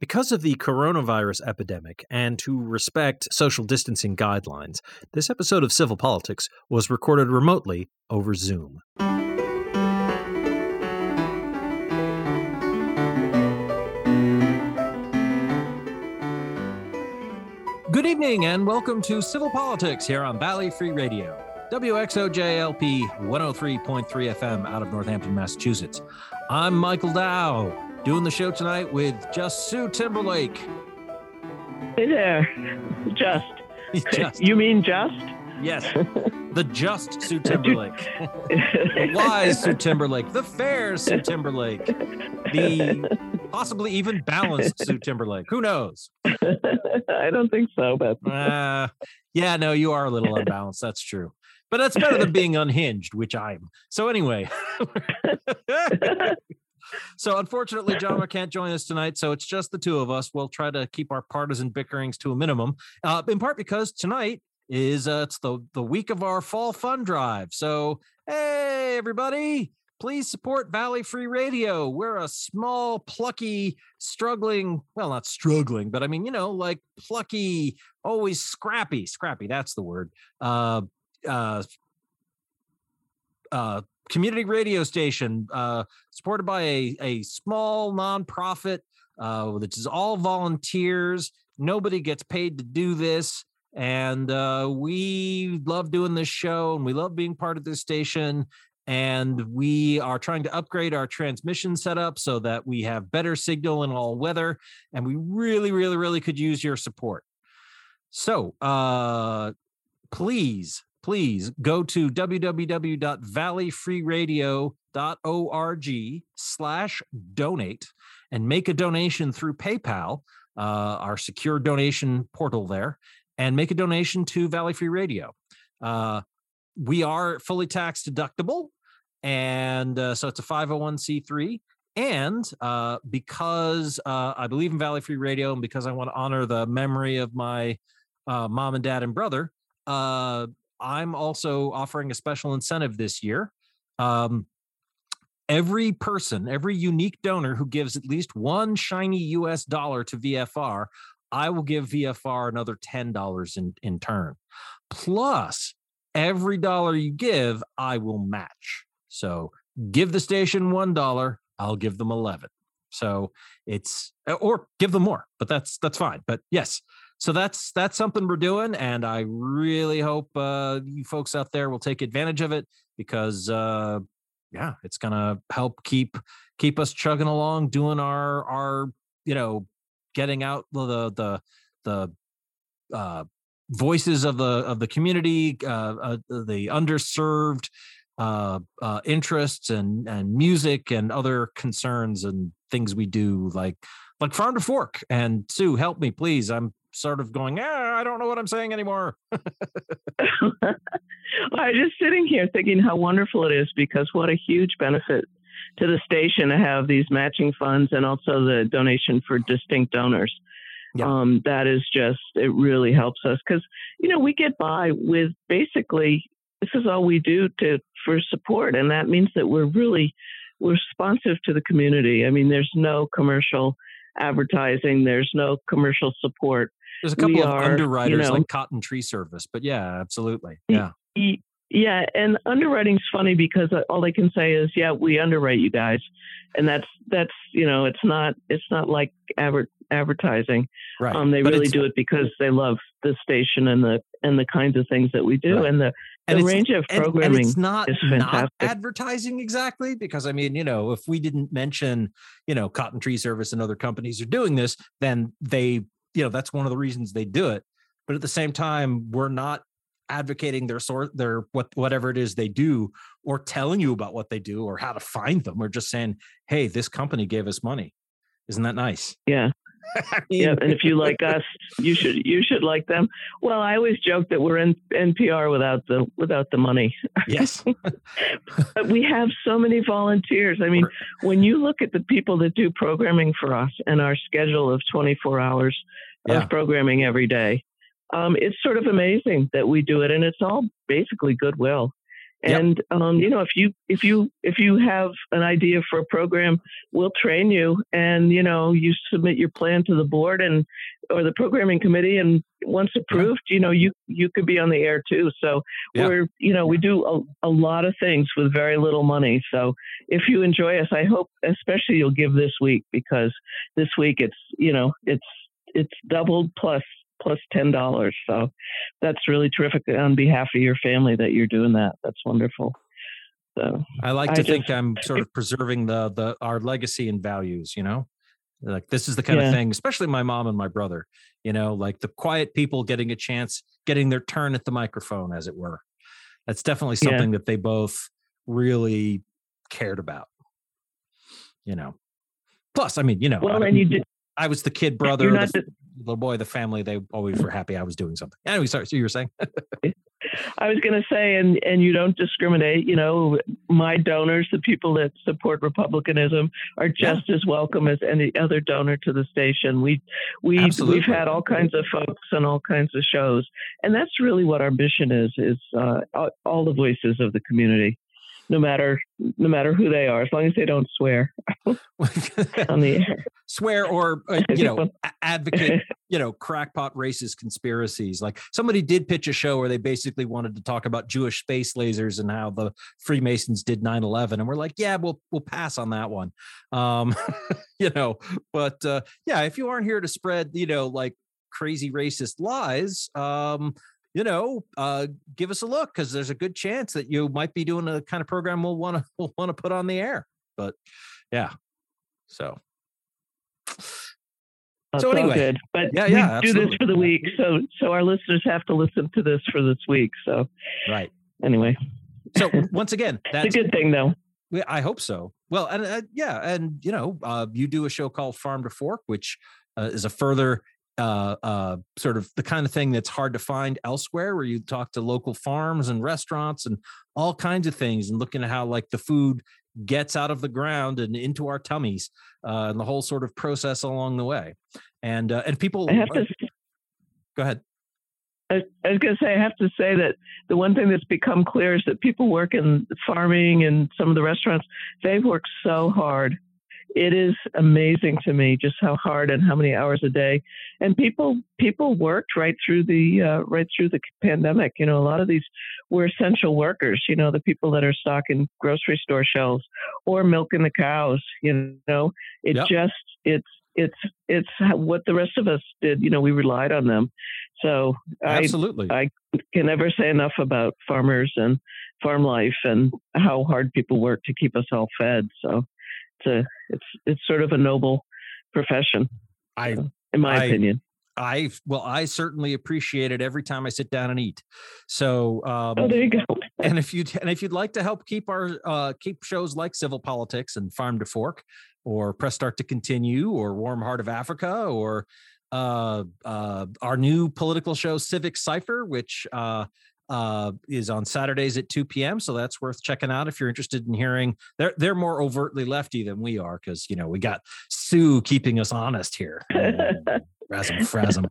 Because of the coronavirus epidemic and to respect social distancing guidelines, this episode of Civil Politics was recorded remotely over Zoom. Good evening and welcome to Civil Politics here on Valley Free Radio. WXOJLP 103.3 FM out of Northampton, Massachusetts. I'm Michael Dow doing the show tonight with just Sue Timberlake. Hey there, just. just. You mean just? Yes, the just Sue Timberlake, the wise Sue Timberlake, the fair Sue Timberlake, the possibly even balanced Sue Timberlake. Who knows? I don't think so, but uh, yeah, no, you are a little unbalanced. That's true, but that's better than being unhinged, which I'm. So anyway. So unfortunately, John can't join us tonight. So it's just the two of us. We'll try to keep our partisan bickerings to a minimum, uh, in part because tonight is uh, it's the the week of our fall fund drive. So hey, everybody. Please support Valley Free Radio. We're a small, plucky, struggling, well, not struggling, but I mean, you know, like plucky, always scrappy, scrappy, that's the word. Uh, uh, uh, community radio station uh, supported by a, a small nonprofit uh, which is all volunteers. Nobody gets paid to do this. And uh, we love doing this show and we love being part of this station. And we are trying to upgrade our transmission setup so that we have better signal in all weather. And we really, really, really could use your support. So uh, please please go to www.valleyfreeradio.org slash donate and make a donation through PayPal, uh, our secure donation portal there, and make a donation to Valley Free Radio. Uh, we are fully tax deductible, and uh, so it's a 501c3. And uh, because uh, I believe in Valley Free Radio and because I want to honor the memory of my uh, mom and dad and brother, I'm also offering a special incentive this year. Um, every person, every unique donor who gives at least one shiny US dollar to VFR, I will give VFR another $10 in, in turn. Plus, every dollar you give, I will match. So give the station $1, I'll give them 11. So it's or give them more, but that's that's fine. But yes, so that's that's something we're doing and i really hope uh, you folks out there will take advantage of it because uh, yeah it's gonna help keep keep us chugging along doing our our you know getting out the the the uh, voices of the of the community uh, uh the underserved uh, interests and and music and other concerns and things we do like like farm to fork. And sue help me please. I'm sort of going, yeah, I don't know what I'm saying anymore. I'm just sitting here thinking how wonderful it is because what a huge benefit to the station to have these matching funds and also the donation for distinct donors. Yeah. Um, that is just, it really helps us because, you know, we get by with basically, this is all we do to for support. And that means that we're really, we're responsive to the community. I mean, there's no commercial advertising, there's no commercial support. There's a couple of are, underwriters you know, like Cotton Tree Service, but yeah, absolutely. Yeah. Yeah, and underwriting's funny because all they can say is, "Yeah, we underwrite you guys," and that's that's you know, it's not it's not like adver- advertising. Right. Um, they but really do it because they love the station and the and the kinds of things that we do right. and the and the range of programming. And, and it's not not advertising exactly because I mean, you know, if we didn't mention, you know, Cotton Tree Service and other companies are doing this, then they you know that's one of the reasons they do it but at the same time we're not advocating their sort their what whatever it is they do or telling you about what they do or how to find them. We're just saying hey this company gave us money. Isn't that nice? Yeah. I mean, yeah and if you like us you should you should like them. Well i always joke that we're in npr without the without the money. Yes. But we have so many volunteers. I mean when you look at the people that do programming for us and our schedule of 24 hours yeah. of programming every day. Um, it's sort of amazing that we do it, and it's all basically goodwill. And yep. um, you know, if you if you if you have an idea for a program, we'll train you, and you know, you submit your plan to the board and or the programming committee, and once approved, yeah. you know, you you could be on the air too. So yeah. we're you know we do a, a lot of things with very little money. So if you enjoy us, I hope especially you'll give this week because this week it's you know it's it's doubled plus plus ten dollars. So that's really terrific on behalf of your family that you're doing that. That's wonderful. So I like to I think just, I'm sort of preserving the the our legacy and values. You know, like this is the kind yeah. of thing, especially my mom and my brother. You know, like the quiet people getting a chance, getting their turn at the microphone, as it were. That's definitely something yeah. that they both really cared about. You know, plus, I mean, you know, well, I, and you did. I was the kid brother, the, little boy, the family. They always were happy I was doing something. Anyway, sorry. So you were saying? I was going to say, and and you don't discriminate. You know, my donors, the people that support republicanism, are just yeah. as welcome as any other donor to the station. We we we've had all kinds of folks on all kinds of shows, and that's really what our mission is: is uh, all the voices of the community no matter no matter who they are, as long as they don't swear on the air. Swear or uh, you know advocate you know crackpot racist conspiracies. Like somebody did pitch a show where they basically wanted to talk about Jewish space lasers and how the Freemasons did 9/11, and we're like, yeah, we'll we'll pass on that one. Um, you know, but uh, yeah, if you aren't here to spread you know like crazy racist lies um you know, uh, give us a look because there's a good chance that you might be doing a kind of program we'll want to we'll want to put on the air. But yeah, so. That's so anyway, good. But yeah, yeah, we do this for the week, so so our listeners have to listen to this for this week. So right. Anyway, so once again, that's a good thing, though. I hope so. Well, and uh, yeah, and you know, uh, you do a show called Farm to Fork, which uh, is a further uh, uh, sort of the kind of thing that's hard to find elsewhere, where you talk to local farms and restaurants and all kinds of things, and looking at how like the food gets out of the ground and into our tummies, uh, and the whole sort of process along the way. And uh, and people, I have to, go ahead. I, I was going to say, I have to say that the one thing that's become clear is that people work in farming and some of the restaurants, they work so hard it is amazing to me just how hard and how many hours a day. And people people worked right through the uh, right through the pandemic. You know a lot of these were essential workers you know the people that are stocking grocery store shelves or milking the cows you know. It yep. just it's it's it's what the rest of us did you know we relied on them. So absolutely. I, I can never say enough about farmers and farm life and how hard people work to keep us all fed so it's a it's it's sort of a noble profession. I, in my I, opinion. I well, I certainly appreciate it every time I sit down and eat. So, um, oh, there you go. and if you and if you'd like to help keep our uh, keep shows like Civil Politics and Farm to Fork, or Press Start to Continue, or Warm Heart of Africa, or uh, uh, our new political show Civic Cipher, which uh, uh, is on Saturdays at 2 p.m. So that's worth checking out if you're interested in hearing. They're they're more overtly lefty than we are because you know we got Sue keeping us honest here. Rasm frasm.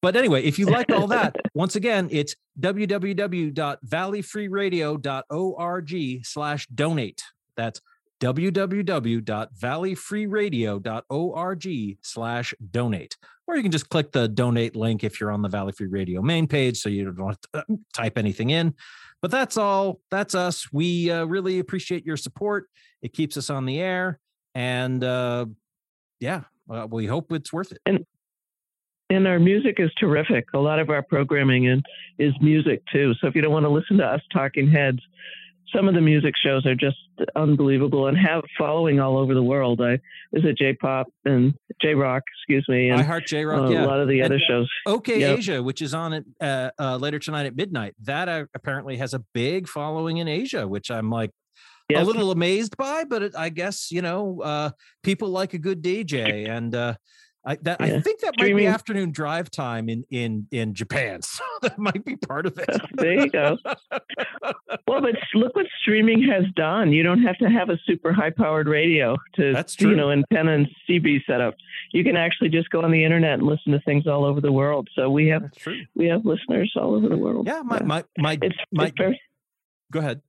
But anyway, if you like all that, once again, it's www.valleyfreeradio.org slash donate. That's www.valleyfreeradio.org slash donate or you can just click the donate link if you're on the Valley Free Radio main page, so you don't want to uh, type anything in. But that's all. That's us. We uh, really appreciate your support. It keeps us on the air, and uh, yeah, uh, we hope it's worth it. And and our music is terrific. A lot of our programming in, is music too. So if you don't want to listen to us talking heads, some of the music shows are just unbelievable and have following all over the world. I was at J Pop and J Rock, excuse me. And, I heart J Rock. Uh, yeah, a lot of the and, other shows. OK yep. Asia, which is on it uh, uh, later tonight at midnight. That uh, apparently has a big following in Asia, which I'm like yep. a little amazed by. But it, I guess you know uh, people like a good DJ, and uh, I, that, yeah. I think that might be afternoon drive time in in in Japan, so that might be part of it. there you go. well, but look what streaming has done. You don't have to have a super high powered radio to That's true. you know antenna and CB setup. You can actually just go on the internet and listen to things all over the world. So we have we have listeners all over the world. Yeah, my my my, it's, my it's very, go ahead.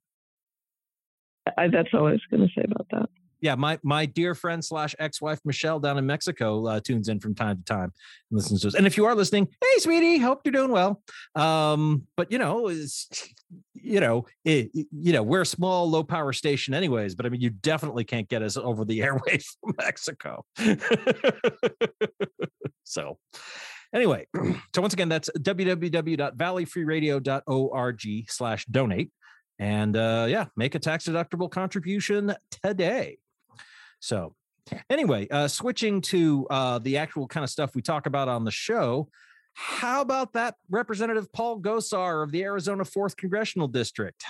I, that's all I was going to say about that yeah, my my dear friend slash ex wife Michelle down in Mexico uh, tunes in from time to time and listens to us. And if you are listening, hey, sweetie, hope you're doing well. Um, but you know, you know, it, you know, we're a small, low power station, anyways. But I mean, you definitely can't get us over the airwaves from Mexico. so. Anyway, so once again, that's www.valleyfreeradio.org slash donate. And uh, yeah, make a tax deductible contribution today. So, anyway, uh, switching to uh, the actual kind of stuff we talk about on the show. How about that Representative Paul Gosar of the Arizona 4th Congressional District?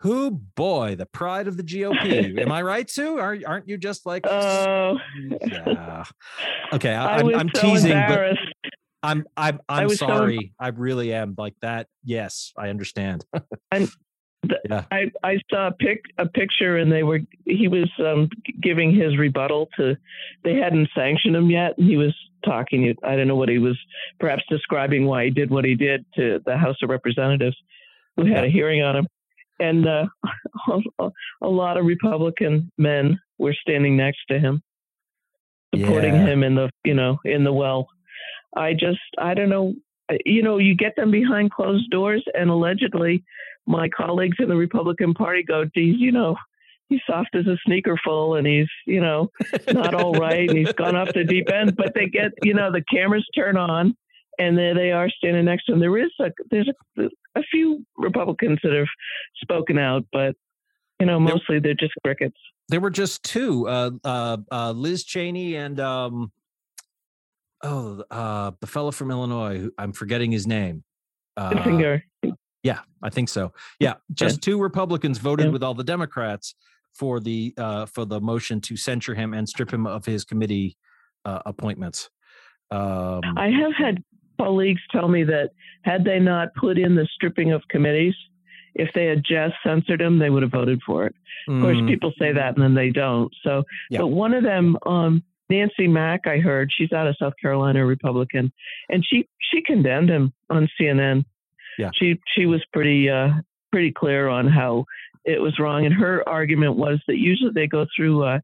Who, boy, the pride of the GOP. Am I right, Sue? Are, aren't you just like, oh, yeah. Okay, I, am I'm, so teasing, but I'm, I'm, I'm sorry. So... I really am like that. Yes, I understand. I'm, yeah. I, I saw a pic a picture and they were he was um, giving his rebuttal to they hadn't sanctioned him yet and he was talking I don't know what he was perhaps describing why he did what he did to the House of Representatives who had a hearing on him and uh, a, a lot of Republican men were standing next to him supporting yeah. him in the you know in the well I just I don't know you know you get them behind closed doors and allegedly my colleagues in the Republican Party go, geez, you know, he's soft as a sneaker full and he's, you know, not all right and he's gone off the deep end. But they get, you know, the cameras turn on and there they are standing next to him. There is a there's a, a few Republicans that have spoken out, but you know, mostly they're just crickets. There were just two, uh, uh, uh, Liz Cheney and um, oh, uh, the fellow from Illinois. I'm forgetting his name. Uh, Kinzinger. Yeah, I think so. Yeah, just two Republicans voted yeah. with all the Democrats for the uh, for the motion to censure him and strip him of his committee uh, appointments. Um, I have had colleagues tell me that had they not put in the stripping of committees, if they had just censored him, they would have voted for it. Of mm. course, people say that and then they don't. So, yeah. but one of them, um, Nancy Mace, I heard she's out of South Carolina, Republican, and she she condemned him on CNN yeah. she she was pretty uh, pretty clear on how it was wrong, and her argument was that usually they go through a,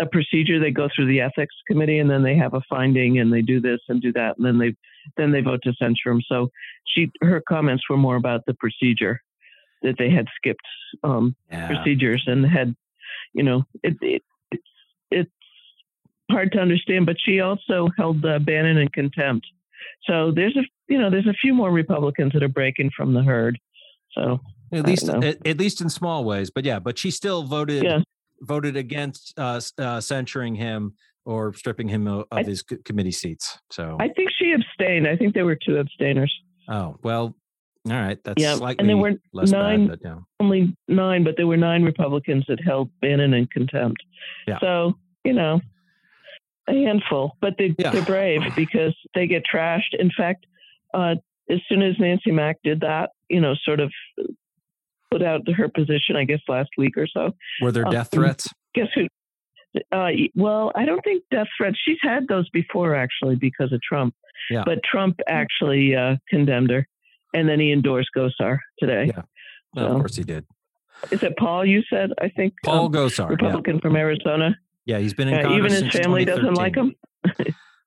a procedure, they go through the ethics committee, and then they have a finding, and they do this and do that, and then they then they vote to censure him. So she her comments were more about the procedure that they had skipped um, yeah. procedures and had, you know, it, it it's it's hard to understand. But she also held uh, Bannon in contempt so there's a you know there's a few more Republicans that are breaking from the herd. So at least at, at, least in small ways, but yeah, but she still voted yeah. voted against uh, uh, censuring him or stripping him of, I, his committee seats. So I think she abstained. I think there were two abstainers. Oh well, all right. That's yeah, and there were nine, bad, yeah. only nine, but there were nine Republicans that held Bannon in contempt. Yeah. So you know, a handful, but they, yeah. they're brave because they get trashed. In fact, uh, as soon as Nancy Mace did that, you know, sort of put out her position, I guess last week or so. Were there death um, threats? Guess who? Uh, well, I don't think death threats. She's had those before, actually, because of Trump. Yeah. But Trump actually uh, condemned her, and then he endorsed Gosar today. Yeah, well, so, of course he did. Is it Paul? You said I think Paul um, Gosar, Republican yeah. from Arizona. Yeah, he's been in even his family doesn't like him.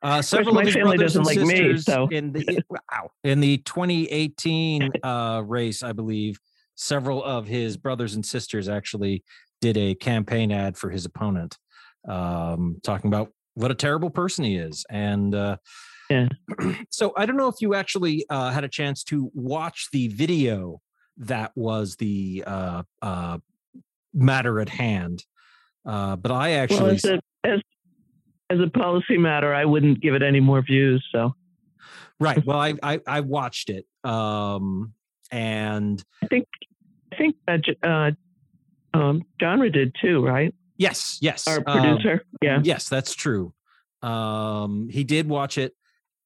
Uh, several of, my family doesn't like me. So in the wow, in the 2018 uh, race, I believe several of his brothers and sisters actually did a campaign ad for his opponent, um, talking about what a terrible person he is. And uh, yeah. so I don't know if you actually uh, had a chance to watch the video that was the uh, uh, matter at hand uh, but I actually, well, as, a, as, as a policy matter, I wouldn't give it any more views. So, right. Well, I I, I watched it, um, and I think I think uh, uh, um, genre did too, right? Yes, yes. Our producer, um, yeah, yes, that's true. Um, he did watch it,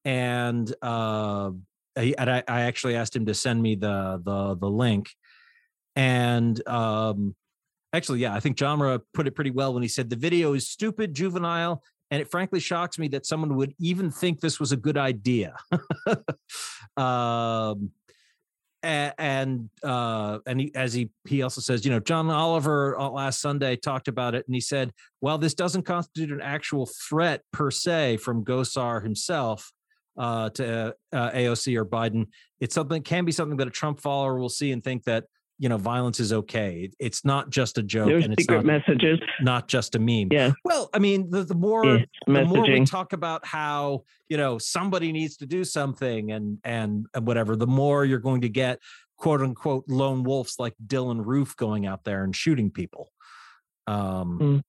and uh, I, and I, I actually asked him to send me the the the link, and um, Actually, yeah, I think Jamra put it pretty well when he said the video is stupid, juvenile, and it frankly shocks me that someone would even think this was a good idea. um, and uh, and he, as he he also says, you know, John Oliver uh, last Sunday talked about it, and he said, while this doesn't constitute an actual threat per se from Gosar himself uh, to uh, AOC or Biden, it's something can be something that a Trump follower will see and think that you know violence is okay. It's not just a joke, There's and it's secret not, messages. not just a meme. Yeah. Well, I mean, the, the more Yeah, the more we talk about how you know somebody needs to do something and and and whatever, the more you're going to get quote unquote lone wolves like Dylann Roof going out there and shooting people. Um. Mm.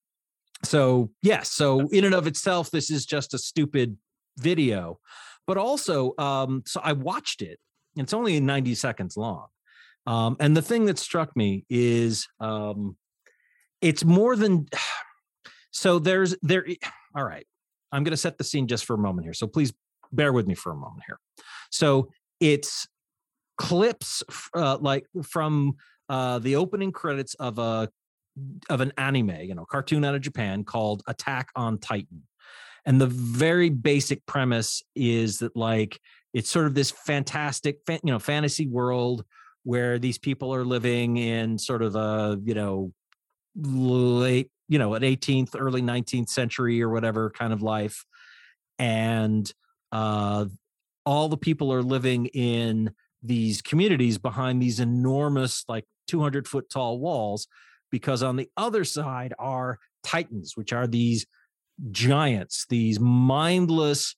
So yes, so in and of itself, this is just a stupid video, but also, um, so I watched it. It's only 90 seconds long. Um, and the thing that struck me is um, it's more than so there's there all right i'm going to set the scene just for a moment here so please bear with me for a moment here. So it's clips uh, like from uh, the opening credits of a of an anime you know cartoon out of japan called attack on titan. And the very basic premise is that like it's sort of this fantastic fa- you know fantasy world where these people are living in sort of a you know late you know an 18th early 19th century or whatever kind of life. And uh all the people are living in these communities behind these enormous like 200 foot tall walls because on the other side are titans which are these giants these mindless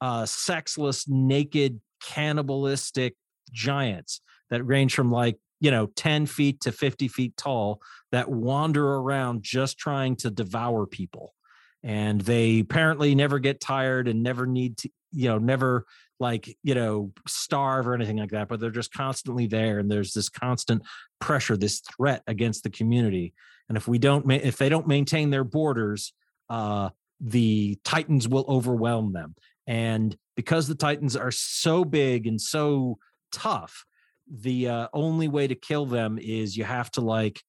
uh sexless naked cannibalistic giants that range from like you know 10 feet to 50 feet tall that wander around just trying to devour people. And they apparently never get tired and never need to you know never like you know starve or anything like that but they're just constantly there and there's this constant pressure this threat against the community. And if we don't ma- if they don't maintain their borders uh the titans will overwhelm them. And because the titans are so big and so tough the uh, only way to kill them is you have to like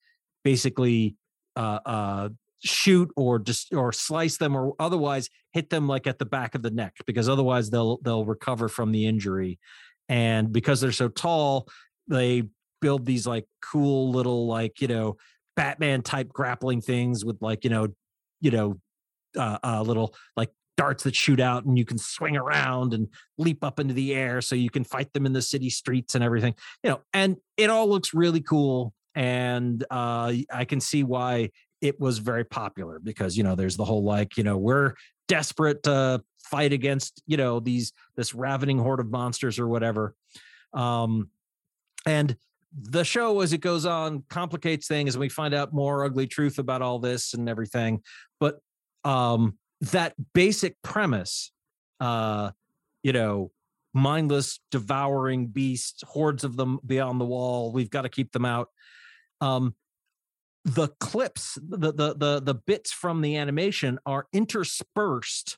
basically uh, uh, shoot or just or slice them or otherwise hit them like at the back of the neck because otherwise they'll they'll recover from the injury. And because they're so tall they build these like cool little like you know batman type grappling things with like you know you know uh, uh little like darts that shoot out and you can swing around and leap up into the air so you can fight them in the city streets and everything you know and it all looks really cool. And uh i can see why it was very popular because you know there's the whole like you know we're desperate to fight against you know these this ravening horde of monsters or whatever. Um and the show as it goes on complicates things and we find out more ugly truth about all this and everything. But um that basic premise uh you know mindless devouring beasts hordes of them beyond the wall we've got to keep them out. Um the clips the the the, the bits from the animation are interspersed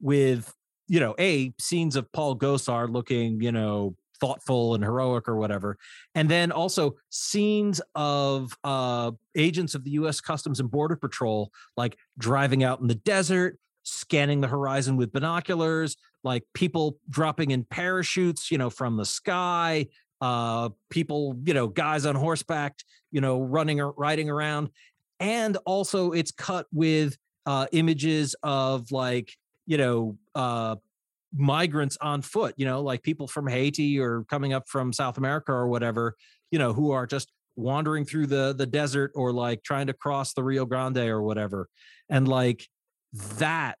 with you know a scenes of paul gosar looking you know thoughtful and heroic or whatever. And then also scenes of uh agents of the US Customs and Border Patrol like driving out in the desert scanning the horizon with binoculars like people dropping in parachutes you know from the sky uh people you know guys on horseback you know running or riding around. And also it's cut with uh images of like you know uh migrants on foot you know like people from haiti or coming up from south america or whatever you know who are just wandering through the the desert or like trying to cross the rio grande or whatever. And like that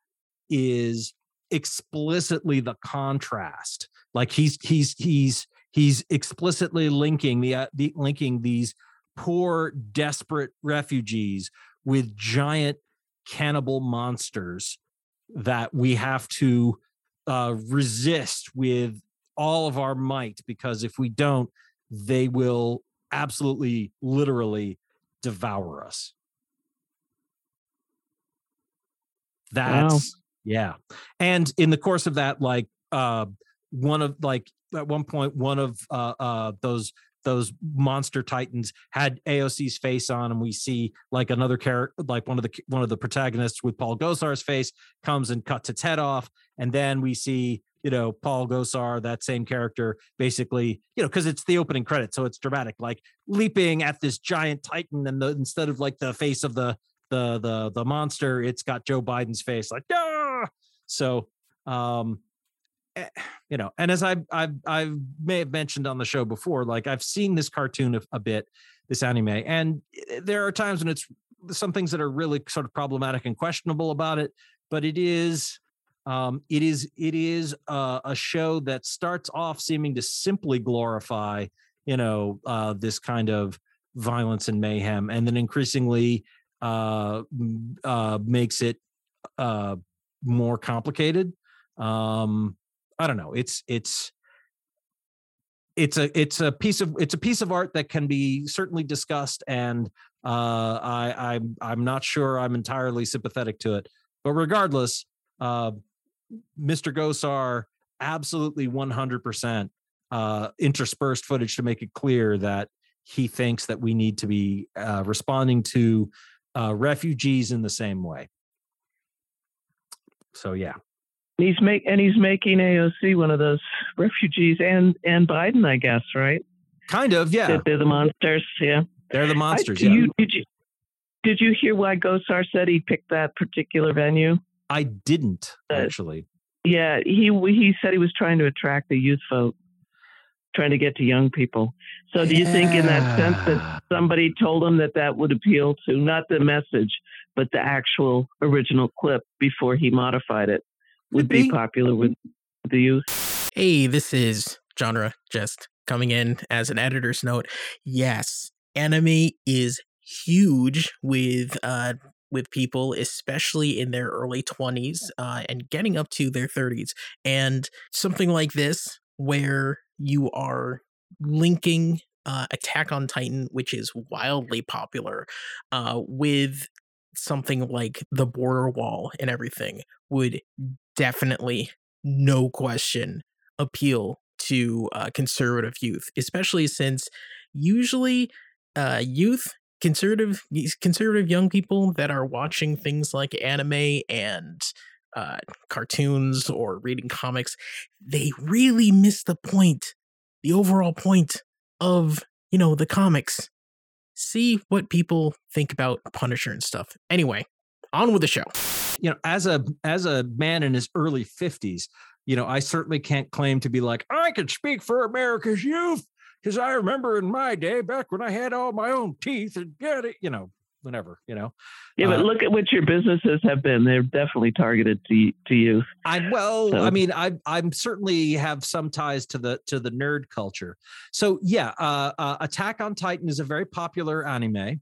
is explicitly the contrast. Like he's he's he's he's explicitly linking the, uh, the linking these poor desperate refugees with giant cannibal monsters that we have to uh, resist with all of our might because if we don't they will absolutely literally devour us. That's yeah. And in the course of that like uh one of like at one point one of uh uh those those monster titans had AOC's face on and we see like another character like one of the one of the protagonists with Paul Gosar's face comes and cuts its head off and then we see you know Paul Gosar, that same character, basically, you know, because it's the opening credit, so it's dramatic, like leaping at this giant titan, and the, instead of like the face of the the the the monster, it's got Joe Biden's face, like ah. So, um, you know, and as I I I may have mentioned on the show before, like I've seen this cartoon a, a bit, this anime, and eh, there are times when it's some things that are really sort of problematic and questionable about it, but it is um, it is it is uh, a show that starts off seeming to simply glorify you know uh, this kind of violence and mayhem, and then increasingly uh, uh, makes it uh, more complicated. Um, I don't know. It's it's it's a it's a piece of it's a piece of art that can be certainly discussed and uh, I, I'm I'm not sure I'm entirely sympathetic to it, but regardless, uh, Mr. Gosar absolutely 100% uh, interspersed footage to make it clear that he thinks that we need to be uh, responding to uh, refugees in the same way. So yeah, he's make and he's making AOC one of those refugees and and Biden, I guess, right? Kind of, yeah. They're the monsters, yeah. They're the monsters. I, yeah. You, did you did you hear why Gosar said he picked that particular venue? I didn't actually. Uh, yeah, he he said he was trying to attract the youth vote, trying to get to young people. So, do you yeah. think, in that sense, that somebody told him that that would appeal to not the message, but the actual original clip before he modified it would be, be popular with the youth? Hey, this is genre just coming in as an editor's note. Yes, anime is huge with uh with people especially in their early 20s uh, and getting up to their 30s and something like this where you are linking uh, attack on titan which is wildly popular uh, with something like the border wall and everything would definitely no question appeal to uh, conservative youth especially since usually uh, youth, conservative conservative young people that are watching things like anime and uh, cartoons or reading comics, they really miss the point, the overall point of you know the comics. See what people think about Punisher and stuff. Anyway, on with the show. You know, as a as a man in his early fifties, you know, I certainly can't claim to be like I can speak for America's youth because I remember in my day back when I had all my own teeth and get it, you know, whenever, you know. Yeah, but uh, look at what your businesses have been. They're definitely targeted to to you. I well, so. I mean, I I'm certainly have some ties to the to the nerd culture. So yeah, uh, uh, Attack on Titan is a very popular anime.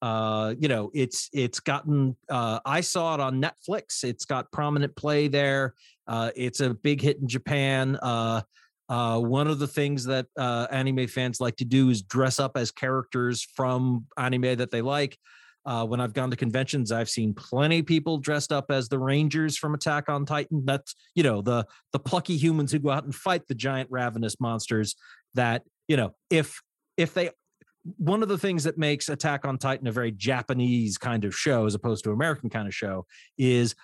Uh, you know, it's it's gotten. Uh, I saw it on Netflix. It's got prominent play there. Uh, it's a big hit in Japan. Uh, uh, one of the things that uh, anime fans like to do is dress up as characters from anime that they like. Uh, when I've gone to conventions, I've seen plenty of people dressed up as the Rangers from Attack on Titan. That's you know the the plucky humans who go out and fight the giant ravenous monsters. That you know if if they one of the things that makes Attack on Titan a very Japanese kind of show as opposed to American kind of show is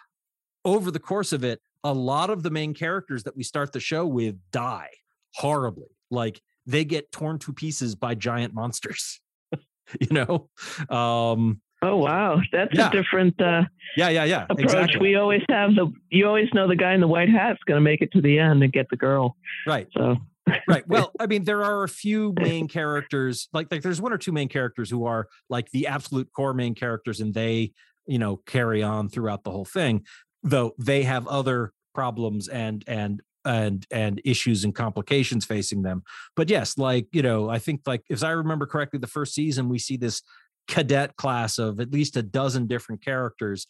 over the course of it, a lot of the main characters that we start the show with die horribly. Like they get torn to pieces by giant monsters. you know? Um Oh wow, that's yeah. a different uh yeah yeah yeah approach. Exactly. We always have the you always know the guy in the white hat's going to make it to the end and get the girl. Right. So right. Well, I mean, there are a few main characters, like like there's one or two main characters who are like the absolute core main characters, and they, you know, carry on throughout the whole thing though they have other problems and and and and issues and complications facing them but yes like you know i think like if i remember correctly the first season we see this cadet class of at least a dozen different characters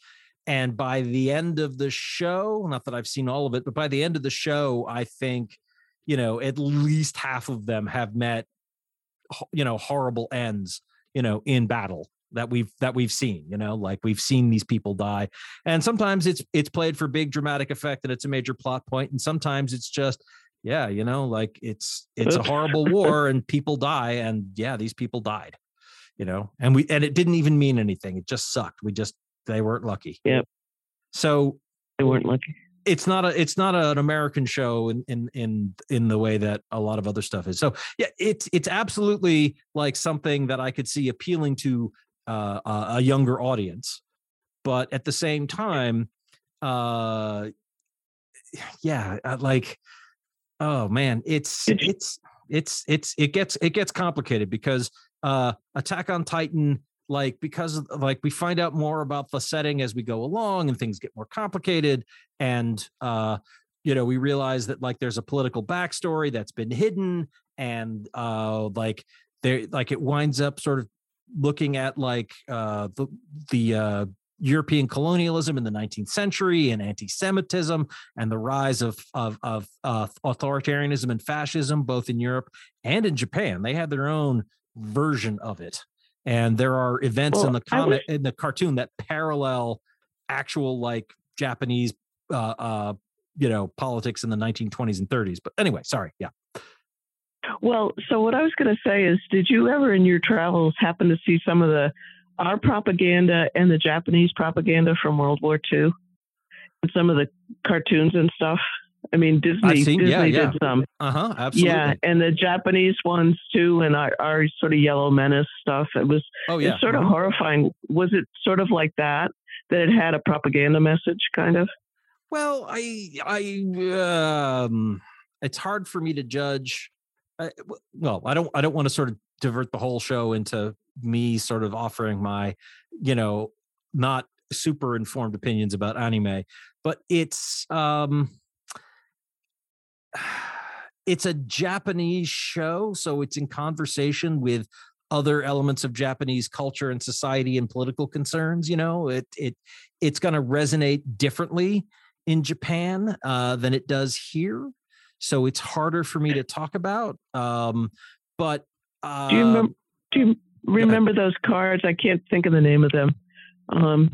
and by the end of the show not that i've seen all of it but by the end of the show i think you know at least half of them have met you know horrible ends you know in battle that we've that we've seen you know like we've seen these people die. And sometimes it's it's played for big dramatic effect and it's a major plot point and sometimes it's just yeah you know like it's it's a horrible war and people die and yeah these people died you know and we and it didn't even mean anything it just sucked we just they weren't lucky. Yeah so they weren't lucky. it's not a it's not an American show in in in in the way that a lot of other stuff is. So yeah, it's it's absolutely like something that I could see appealing to uh, a younger audience, but at the same time, uh, yeah, like oh man, it's it's it's it's it gets it gets complicated because uh, Attack on Titan like because like we find out more about the setting as we go along and things get more complicated and uh you know we realize that like there's a political backstory that's been hidden and uh like there like it winds up sort of looking at like uh the the uh European colonialism in the 19th century and anti-Semitism and the rise of of, of uh, authoritarianism and fascism both in Europe and in Japan. They had their own version of it and there are events well, in the comic in the cartoon that parallel actual like Japanese uh, uh, you know politics in the 1920s and 30s. But anyway, sorry, yeah. Well, so what I was going to say is, did you ever in your travels happen to see some of the our propaganda and the Japanese propaganda from World War II? And some of the cartoons and stuff. I mean, Disney seen, Disney yeah, yeah. did some. Uh huh. Absolutely. Yeah, and the Japanese ones too, and our, our sort of Yellow Menace stuff. It was. Oh yeah. sort uh-huh. of horrifying. Was it sort of like that? That it had a propaganda message, kind of. Well, I, I, um, it's hard for me to judge. I, well, I don't, I don't want to sort of divert the whole show into me sort of offering my, you know, not super informed opinions about anime, but it's, um it's a Japanese show, so it's in conversation with other elements of Japanese culture and society and political concerns. You know, it it it's going to resonate differently in Japan uh, than it does here, so it's harder for me to talk about. Um, but uh, do you remember? Do you remember those cards? I can't think of the name of them. Um,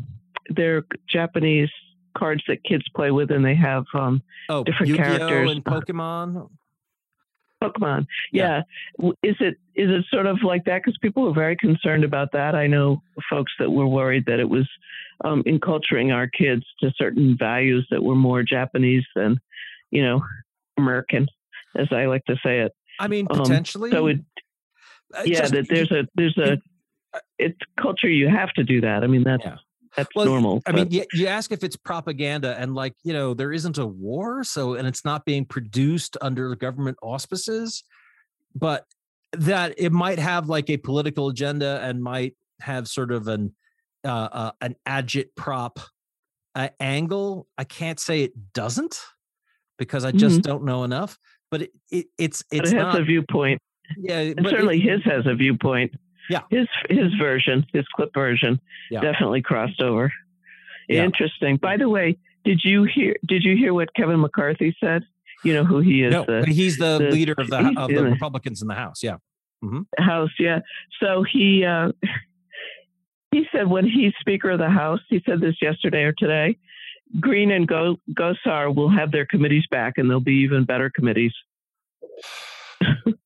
they're Japanese cards that kids play with, and they have um, oh, different Yu-Gi-Oh characters and Pokemon. Pokemon, yeah. yeah. Is it is it sort of like that? Because people were very concerned about that. I know folks that were worried that it was um, enculturing our kids to certain values that were more Japanese than, you know, American, as I like to say it. I mean, um, potentially. Um, so it, yeah, Just, that there's a there's a it's culture. You have to do that. I mean, that's yeah that's well, normal. I mean, you, you ask if it's propaganda, and like you know, there isn't a war, so and it's not being produced under government auspices, but that it might have like a political agenda and might have sort of an uh, uh an agitprop uh, angle. I can't say it doesn't because I just mm-hmm. don't know enough. But it, it it's it's it has not, a viewpoint. Yeah, and certainly it, his has a viewpoint. Yeah. His his version, his clip version, yeah. definitely crossed over. Yeah. Interesting. By the way, did you hear did you hear what Kevin McCarthy said? You know who he is. No, the, he's the, the, leader of the of the Republicans in the House. Yeah. Mm-hmm. House, yeah. So he uh, he said when he's Speaker of the House, he said this yesterday or today. Greene and Go- Gosar will have their committees back, and they'll be even better committees.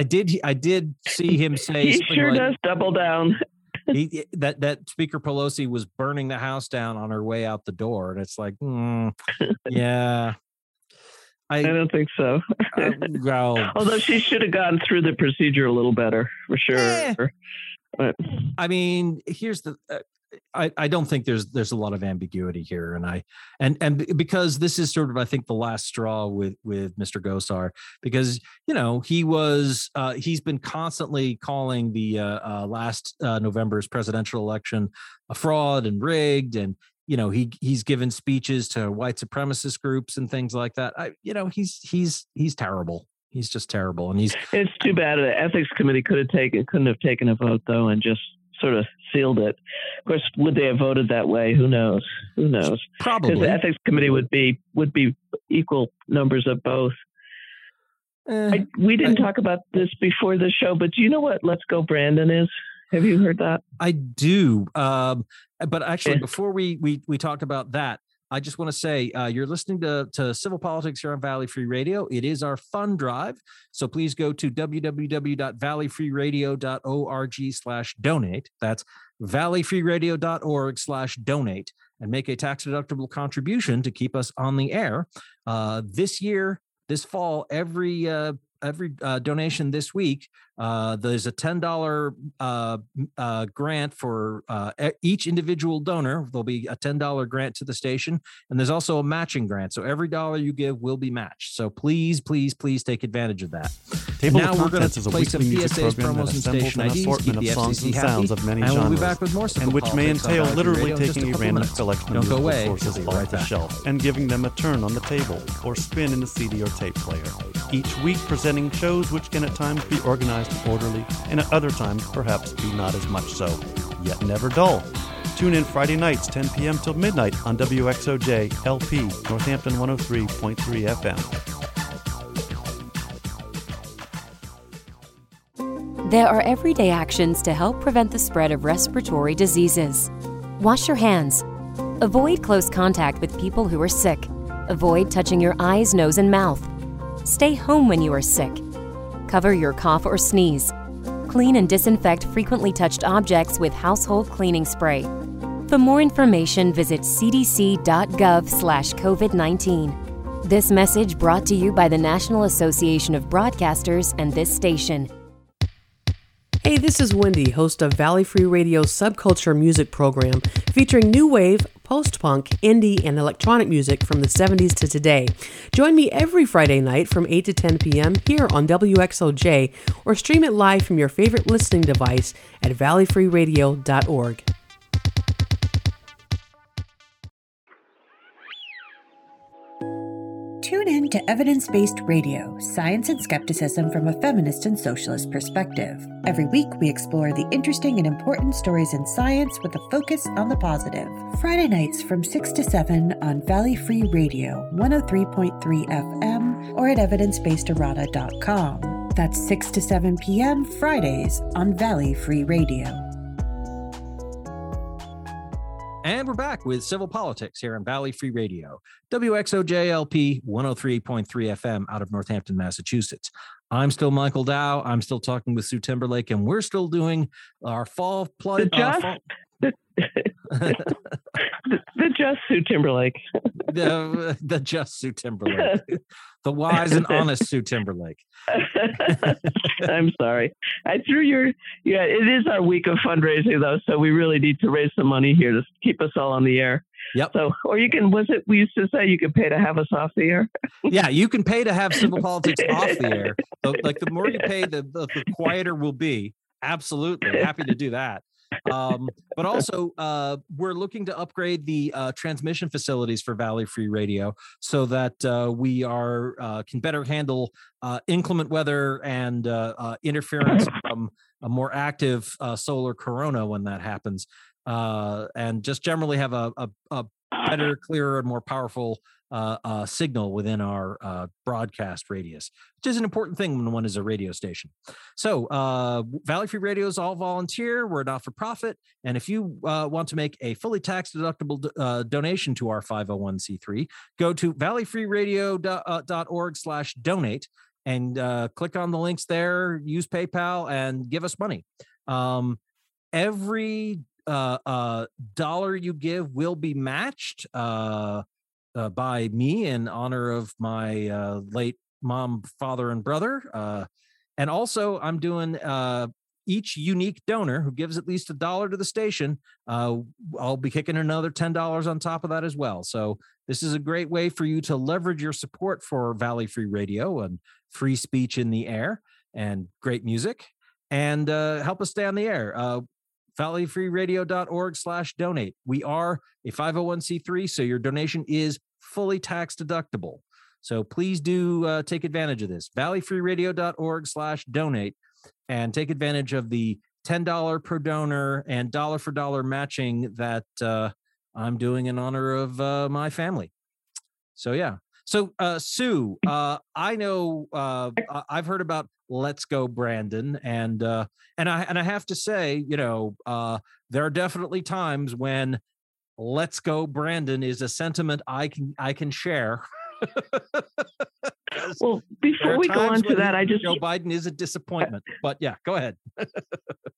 I did. I did see him say. he sure like, does double down. he, that that Speaker Pelosi was burning the house down on her way out the door, and it's like, mm, yeah. I, I, don't think so. uh, well, Although she should have gone through the procedure a little better, for sure. Eh, but I mean, here's the uh, I, I don't think there's there's a lot of ambiguity here, and I and and because this is sort of I think the last straw with with Mr. Gosar because you know he was uh, he's been constantly calling the uh, uh, last uh, November's presidential election a fraud and rigged, and you know he he's given speeches to white supremacist groups and things like that. I you know he's he's he's terrible. He's just terrible, and he's. It's too bad the ethics committee could have taken couldn't have taken a vote though, and just sort of sealed it. Of course, would they have voted that way? Who knows? Who knows? Probably. Because the ethics committee would be would be equal numbers of both. Uh, I, we didn't I, talk about this before the show, but do you know what Let's Go Brandon is? Have you heard that? I do. Um, but actually, before we we we talked about that, I just want to say uh, you're listening to, to Civil Politics here on Valley Free Radio. It is our fund drive. So please go to www.valleyfreeradio.org slash donate. That's valleyfreeradio.org slash donate. and make a tax deductible contribution to keep us on the air. Uh, this year, this fall, every uh, every uh, donation this week, uh, there's a ten dollar uh, uh, grant for uh, each individual donor. There'll be a ten dollar grant to the station, and there's also a matching grant. So every dollar you give will be matched. So please, please, please take advantage of that. Table now we're going to play some PSAs, promos, and station IDs. Keep the songs and sounds of many and genres, we'll be back with more and which may entail literally taking a random collection of musical sources off right the back. shelf and giving them a turn on the table or spin in a CD or tape player. Each week presenting shows which can at times be organized orderly and at other times perhaps be not as much so, yet never dull. Tune in Friday nights, 10 p.m. till midnight on WXOJ LP, Northampton 103.3 FM. There are everyday actions to help prevent the spread of respiratory diseases. Wash your hands. Avoid close contact with people who are sick. Avoid touching your eyes, nose, and mouth. Stay home when you are sick. Cover your cough or sneeze. Clean and disinfect frequently touched objects with household cleaning spray. For more information, visit cdc.gov/covid19. This message brought to you by the National Association of Broadcasters and this station. Hey, this is Wendy, host of Valley Free Radio's subculture music program featuring new wave, post punk, indie, and electronic music from the 70s to today. Join me every Friday night from 8 to 10 p.m. here on WXOJ or stream it live from your favorite listening device at valleyfreeradio.org. Tune in to Evidence Based Radio, science and skepticism from a feminist and socialist perspective. Every week, we explore the interesting and important stories in science with a focus on the positive. Friday nights from 6 to 7 on Valley Free Radio, 103.3 FM, or at evidencebasederrata.com. That's 6 to 7 p.m. Fridays on Valley Free Radio. And we're back with civil politics here on Valley Free Radio, WXOJLP 103.3 FM out of Northampton, Massachusetts. I'm still Michael Dow. I'm still talking with Sue Timberlake, and we're still doing our fall plug. Uh, fall- the, the just Sue Timberlake. the, the just Sue Timberlake. the wise and honest Sue Timberlake. I'm sorry. I threw your yeah, it is our week of fundraising though, so we really need to raise some money here to keep us all on the air. Yep. So or you can was it we used to say you could pay to have us off the air? yeah, you can pay to have civil politics off the air. So, like the more you pay, the, the, the quieter we'll be. Absolutely. Happy to do that um, but also uh, we're looking to upgrade the uh, transmission facilities for Valley Free Radio so that uh, we are uh, can better handle uh, inclement weather and uh, interference from a more active solar corona when that happens, and just generally have a, a, a better, clearer, and more powerful uh, uh, signal within our uh, broadcast radius, which is an important thing when one is a radio station. So, uh, Valley Free Radio is all volunteer. We're not for profit. And if you uh, want to make a fully tax deductible uh, donation to our 501c3, go to valleyfreeradio.org slash donate and click on the links there, use PayPal, and give us money. Um, every dollar you give will be matched uh, by me in honor of my uh, late mom, father, and brother. Uh, and also, I'm doing uh, each unique donor who gives at least a dollar to the station. Uh, I'll be kicking another ten dollars on top of that as well. So this is a great way for you to leverage your support for Valley Free Radio and free speech in the air and great music, and uh, help us stay on the air valleyfreeradio.org slash donate. We are a 501c3, so your donation is fully tax deductible. So please do uh, take advantage of this. Valleyfreeradio.org slash donate and take advantage of the $10 per donor and dollar for dollar matching that uh, I'm doing in honor of uh, my family. So, yeah. So, uh, Sue, uh, I know uh, I've heard about let's go brandon and uh and i and i have to say you know uh there are definitely times when let's go brandon is a sentiment i can i can share well before we go on to that i just joe biden is a disappointment but yeah go ahead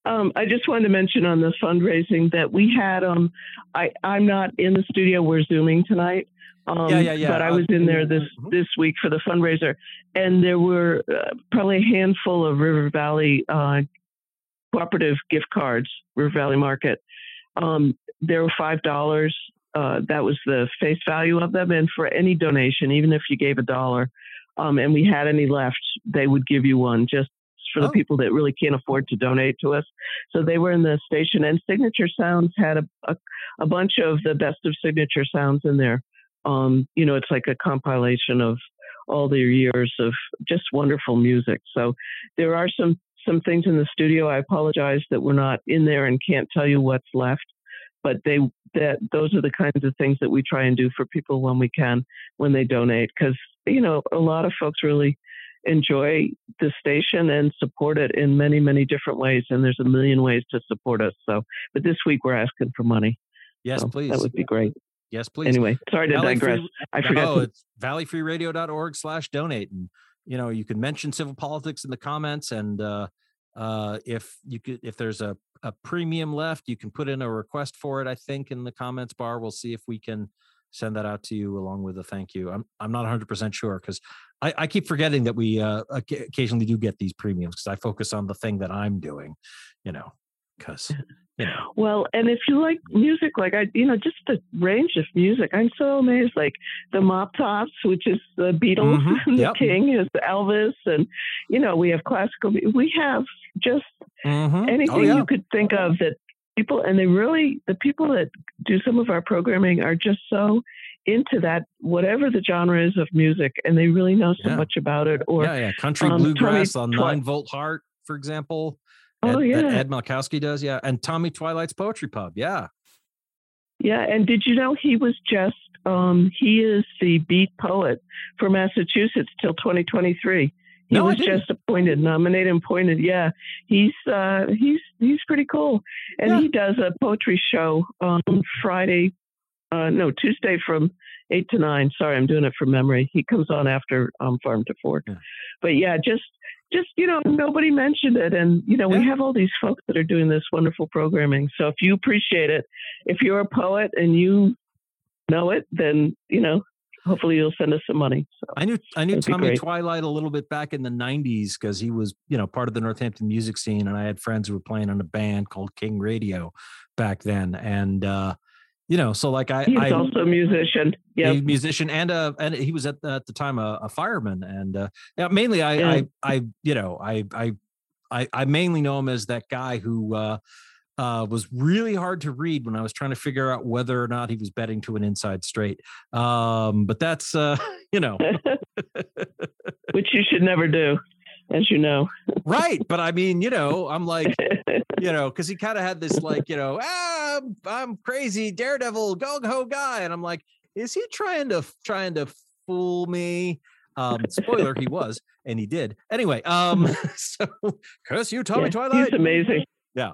Um, I just wanted to mention on the fundraising that we had. Um, I I'm not in the studio. We're zooming tonight. Um, yeah, yeah, yeah. But I was in there this mm-hmm. this week for the fundraiser, and there were uh, probably a handful of River Valley uh, cooperative gift cards, River Valley Market. Um, there were five dollars. Uh, that was the face value of them, and for any donation, even if you gave a dollar, um, and we had any left, they would give you one just for the oh. people that really can't afford to donate to us. So they were in the station, and Signature Sounds had a, a, a bunch of the best of Signature Sounds in there. Um, you know, it's like a compilation of all their years of just wonderful music. So there are some some things in the studio. I apologize that we're not in there and can't tell you what's left, but they that those are the kinds of things that we try and do for people when we can when they donate because you know a lot of folks really enjoy the station and support it in many, many different ways. And there's a million ways to support us. So, but this week we're asking for money. Yes, so please. That would be great. Yes, please. Anyway, sorry to Valley digress. Free, I forgot. Oh, to... it's valleyfreeradio.org slash donate. And, you know, you can mention civil politics in the comments. And uh, uh, if you could, if there's a, a premium left, you can put in a request for it, I think, in the comments bar. We'll see if we can send that out to you along with a thank you. I'm I'm not 100 percent sure because I, I, keep forgetting that we uh, occasionally do get these premiums because I focus on the thing that I'm doing, you know, because know. Well, and if you like music, like I, you know, just the range of music, I'm so amazed. Like the Mop Tops, which is the Beatles, mm-hmm. the yep. King is Elvis, and you know, we have classical. We have just mm-hmm. Oh, anything oh, yeah. you could think of that people and they really the people that do some of our programming are just so into that whatever the genre is of music and they really know so yeah. much about it or yeah, yeah. country um, bluegrass Tommy on nine volt heart for example oh ed, yeah ed malkowski does yeah and tommy twilight's poetry pub yeah yeah and did you know he was just um, he is the beat poet for massachusetts till 2023 he no, was just appointed, nominated and appointed. Yeah, he's uh, he's he's pretty cool, and yeah. he does a poetry show on Friday, uh, no Tuesday from eight to nine. Sorry, I'm doing it from memory. He comes on after um, Farm to Fork, yeah. but yeah, just just you know nobody mentioned it, and you know yeah. we have all these folks that are doing this wonderful programming. So if you appreciate it, if you're a poet and you know it, then you know hopefully you'll send us some money. So I knew I knew Tommy Twilight a little bit back in the '90s because he was you know part of the Northampton music scene, and I had friends who were playing in a band called King Radio back then, and uh, you know, so like I he's I, also a musician, yeah, musician, and uh, and he was at, at the time a, a fireman, and uh, yeah, mainly I, yeah. I I you know I I I I mainly know him as that guy who. uh uh, was really hard to read when I was trying to figure out whether or not he was betting to an inside straight. Um, but that's, uh, you know, which you should never do, as you know. right. But I mean, you know, I'm like, you know, because he kind of had this, like, you know, ah, I'm, I'm crazy, daredevil, go ho guy. And I'm like, is he trying to, trying to fool me? Um, spoiler, he was, and he did. Anyway, um, so curse you, Tommy yeah, Twilight. He's amazing. Yeah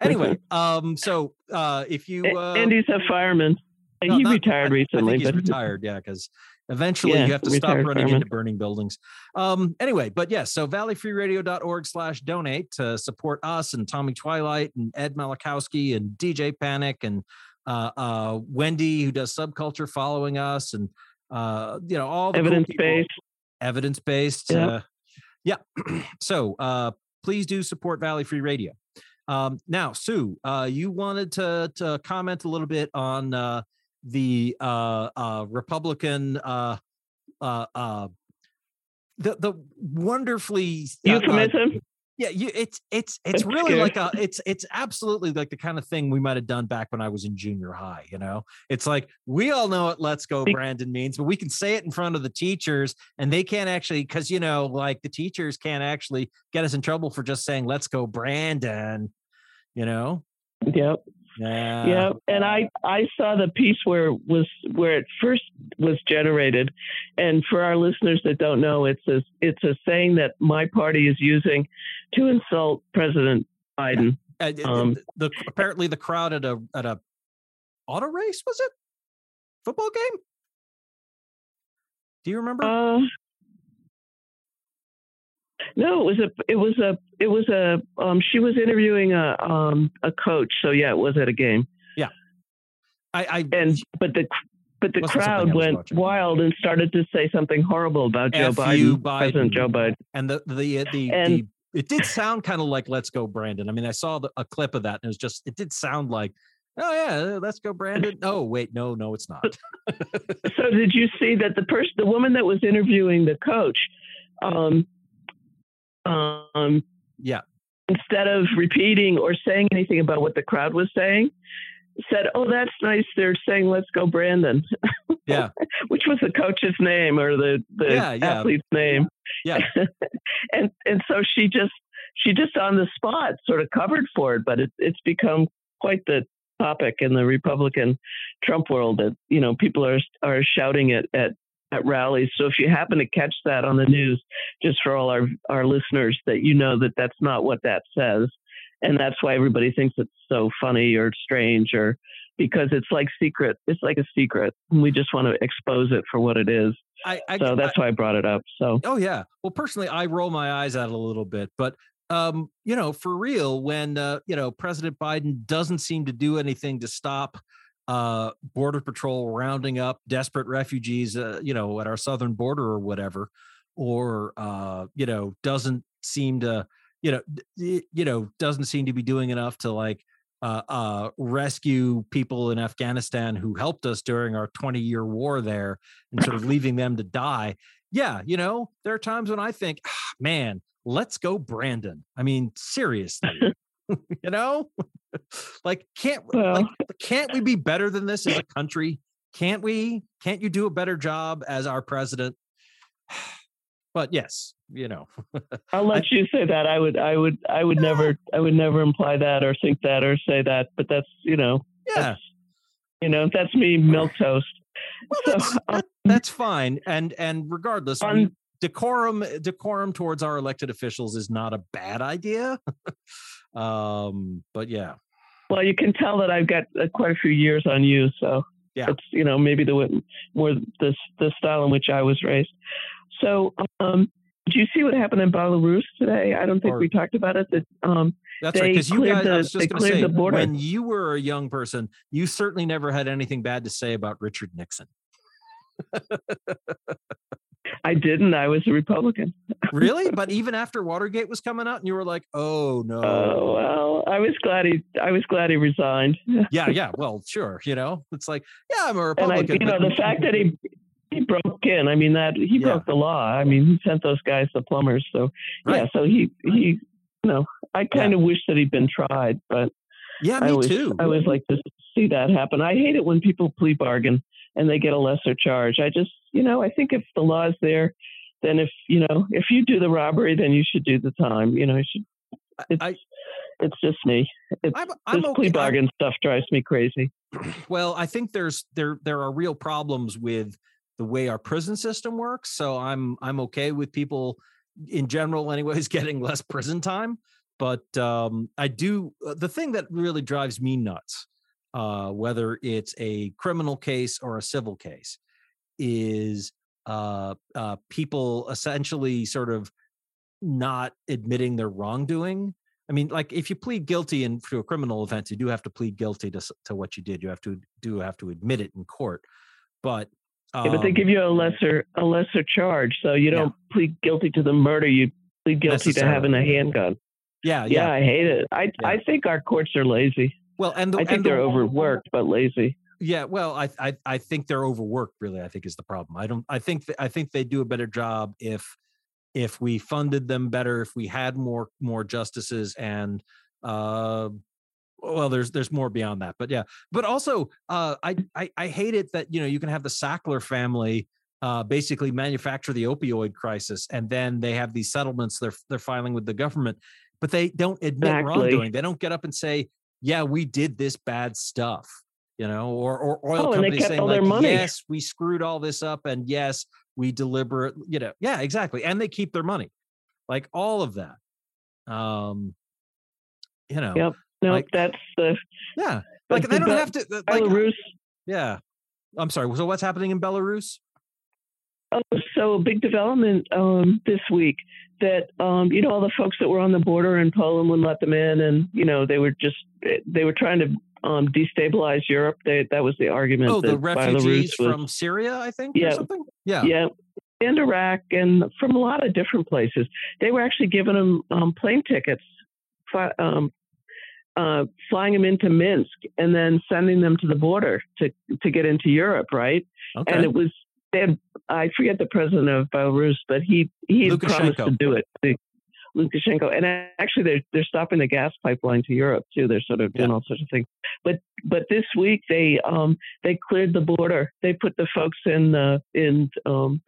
anyway, um, so uh, if you uh, Andy's a fireman. No, he not, retired I, recently. I think he's retired, yeah, because eventually yeah, you have to stop running into burning buildings. Um, anyway, but yes, so valleyfreeradio.org slash donate to support us and Tommy Twilight and Ed Malachowski and DJ Panic and uh, uh, Wendy who does subculture following us and uh, you know all the evidence cool based, evidence based. Yep. Uh, yeah. so uh, please do support Valley Free Radio. Um, now, Sue, uh, you wanted to, to comment a little bit on uh, the uh, uh Republican, uh, uh, the the wonderfully euphemism. Yeah, you, it's it's it's really like a it's it's absolutely like the kind of thing we might have done back when I was in junior high. You know, it's like we all know what "Let's Go Brandon" means, but we can say it in front of the teachers, and they can't actually because you know, like the teachers can't actually get us in trouble for just saying "Let's go Brandon." You know. Yep. Yeah. Yeah, and I I saw the piece where it was where it first was generated, and for our listeners that don't know, it's a it's a saying that my party is using to insult President Biden. Uh, um, the, apparently the crowd at a at a auto race was it football game? Do you remember? Uh, No, it was a it was a it was a um she was interviewing a um a coach. So yeah, it was at a game. Yeah. I, I and but the but the crowd went watching. wild and started to say something horrible about Joe Biden, Biden, President Joe Biden. And the the the, and, the it did sound kind of like "Let's Go, Brandon." I mean, I saw the, a clip of that, and it was just it did sound like, "Oh yeah, let's go, Brandon." Oh wait, no, no, it's not. so did you see that the person, the woman that was interviewing the coach, um, um, yeah, instead of repeating or saying anything about what the crowd was saying, said, "Oh, that's nice. They're saying let's go, Brandon." Yeah, which was the coach's name or the the yeah, yeah. athlete's name. Yeah, and and so she just she just on the spot sort of covered for it, but it, it's become quite the topic in the Republican Trump world that you know people are are shouting it at at rallies. So if you happen to catch that on the news, just for all our our listeners, that you know that that's not what that says. And that's why everybody thinks it's so funny or strange or because it's like secret it's like a secret. And we just want to expose it for what it is. I, I so that's I, why i brought it up so. Oh yeah. Well personally i roll my eyes at it a little bit but um you know for real when uh you know president biden doesn't seem to do anything to stop uh border patrol rounding up desperate refugees uh, you know at our southern border or whatever or uh you know doesn't seem to you know, you know, doesn't seem to be doing enough to like uh, uh, rescue people in Afghanistan who helped us during our 20 year war there and sort of leaving them to die. Yeah, you know, there are times when I think, ah, man, let's go, Brandon. I mean, seriously, you know, like can't well, like can't we be better than this as a country? Can't we? Can't you do a better job as our president? But yes, you know. I'll let I, you say that. I would, I would, I would yeah. never, I would never imply that or think that or say that. But that's, you know, yeah, that's, you know, that's me milk toast. Well, so, that's, um, that's fine. And and regardless, on, we, decorum decorum towards our elected officials is not a bad idea. Um, but yeah. Well, you can tell that I've got uh, quite a few years on you, so yeah. it's you know maybe the more the the style in which I was raised. So, um, did you see what happened in Belarus today? I don't think or, we talked about it. That um, that's right. Because you guys, the, I was just going to say, the border. when you were a young person, you certainly never had anything bad to say about Richard Nixon. I didn't. I was a Republican. Really? But even after Watergate was coming out, and you were like, "Oh, oh no." Oh well, I was glad he. I was glad he resigned. yeah, yeah. Well, sure. You know, it's like, yeah, I'm a Republican. And I, you know, the fact that he he broke in. I mean that he yeah. broke the law. I mean he sent those guys the plumbers. So right. yeah, so he he you know I kind of yeah. wish that he'd been tried, but yeah, me I always, too. I always like to see that happen. I hate it when people plea bargain and they get a lesser charge. I just you know I think if the law is there, then if you know if you do the robbery, then you should do the time. You know, you should. It's, I, it's just me. It's, I'm, I'm this okay. plea bargain I'm, stuff drives me crazy. Well, I think there's there there are real problems with the way our prison system works. So I'm I'm okay with people in general, anyways, getting less prison time. But um, I do uh, the thing that really drives me nuts, uh, whether it's a criminal case or a civil case, is uh, uh, people essentially sort of not admitting their wrongdoing. I mean, like if you plead guilty in to a criminal offense, you do have to plead guilty to to what you did. You have to do have to admit it in court. But yeah, but they give you a um, lesser a lesser charge, so you don't yeah. plead guilty to the murder. You plead guilty to having a handgun. Yeah, yeah, yeah. I hate it. I. I think our courts are lazy. Well, and the, I think they're the, overworked, but lazy. Yeah, well, I, I I think they're overworked. Really, I think is the problem. I don't. I think th- I think they do a better job if if we funded them better, if we had more more justices and uh, well there's there's more beyond that but yeah but also uh I, I i hate it that you know you can have the sackler family uh basically manufacture the opioid crisis and then they have these settlements they're they're filing with the government but they don't admit exactly. wrongdoing they don't get up and say yeah we did this bad stuff you know or or oil oh, companies saying like yes we screwed all this up and yes we deliberate you know yeah exactly and they keep their money like all of that um you know yep. No, like, that's the yeah. Like they don't have to. Like, Belarus. Yeah, I'm sorry. So what's happening in Belarus? Oh, so big development um, this week. that um, you know all the folks that were on the border in Poland wouldn't let them in, and you know they were just they were trying to um, destabilize Europe. They, that was the argument. Oh, the refugees was, from Syria, I think. Yeah, yeah, yeah, and Iraq, and from a lot of different places. They were actually giving them um, plane tickets, um, uh, flying them into Minsk, and then sending them to the border to to get into Europe, right? Okay. And it was they had, I forget the president of Belarus, but he he promised to do it. Lukashenko, and actually they're they're stopping the gas pipeline to Europe too. They're sort of doing yeah. all sorts of things. But but this week they um they cleared the border. They put the folks in uh, in um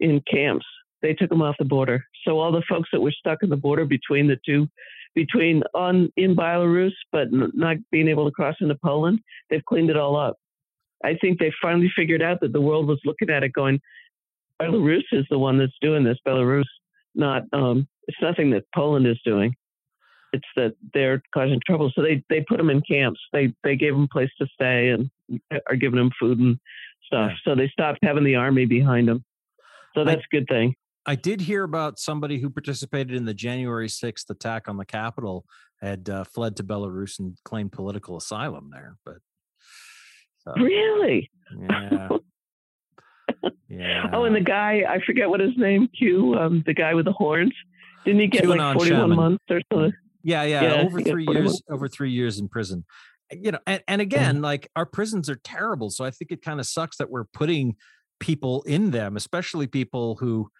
in camps. They took them off the border. So all the folks that were stuck in the border between the two, between on in Belarus but not being able to cross into Poland, they've cleaned it all up. I think they finally figured out that the world was looking at it going, Belarus is the one that's doing this. Belarus, not um, it's nothing that Poland is doing. It's that they're causing trouble. So they they put them in camps. They they gave them place to stay and are giving them food and stuff. So they stopped having the army behind them. So that's I, a good thing. I did hear about somebody who participated in the January 6th attack on the Capitol had uh, fled to Belarus and claimed political asylum there. But so, really, yeah, yeah. Oh, and the guy I forget what his name. Q, um, the guy with the horns. Didn't he get QAnon like forty one months or something? Yeah, yeah, yeah over three years. Over three years in prison. Eh, you know, and, and mm-hmm. again, yeah. like our prisons are terrible. So I think it kind of sucks that we're putting people in them, especially people who